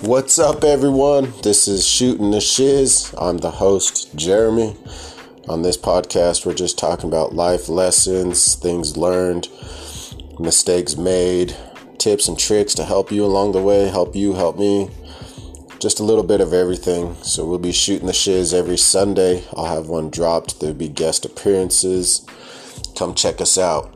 What's up, everyone? This is Shooting the Shiz. I'm the host, Jeremy. On this podcast, we're just talking about life lessons, things learned, mistakes made, tips and tricks to help you along the way, help you, help me. Just a little bit of everything. So, we'll be shooting the shiz every Sunday. I'll have one dropped. There'll be guest appearances. Come check us out.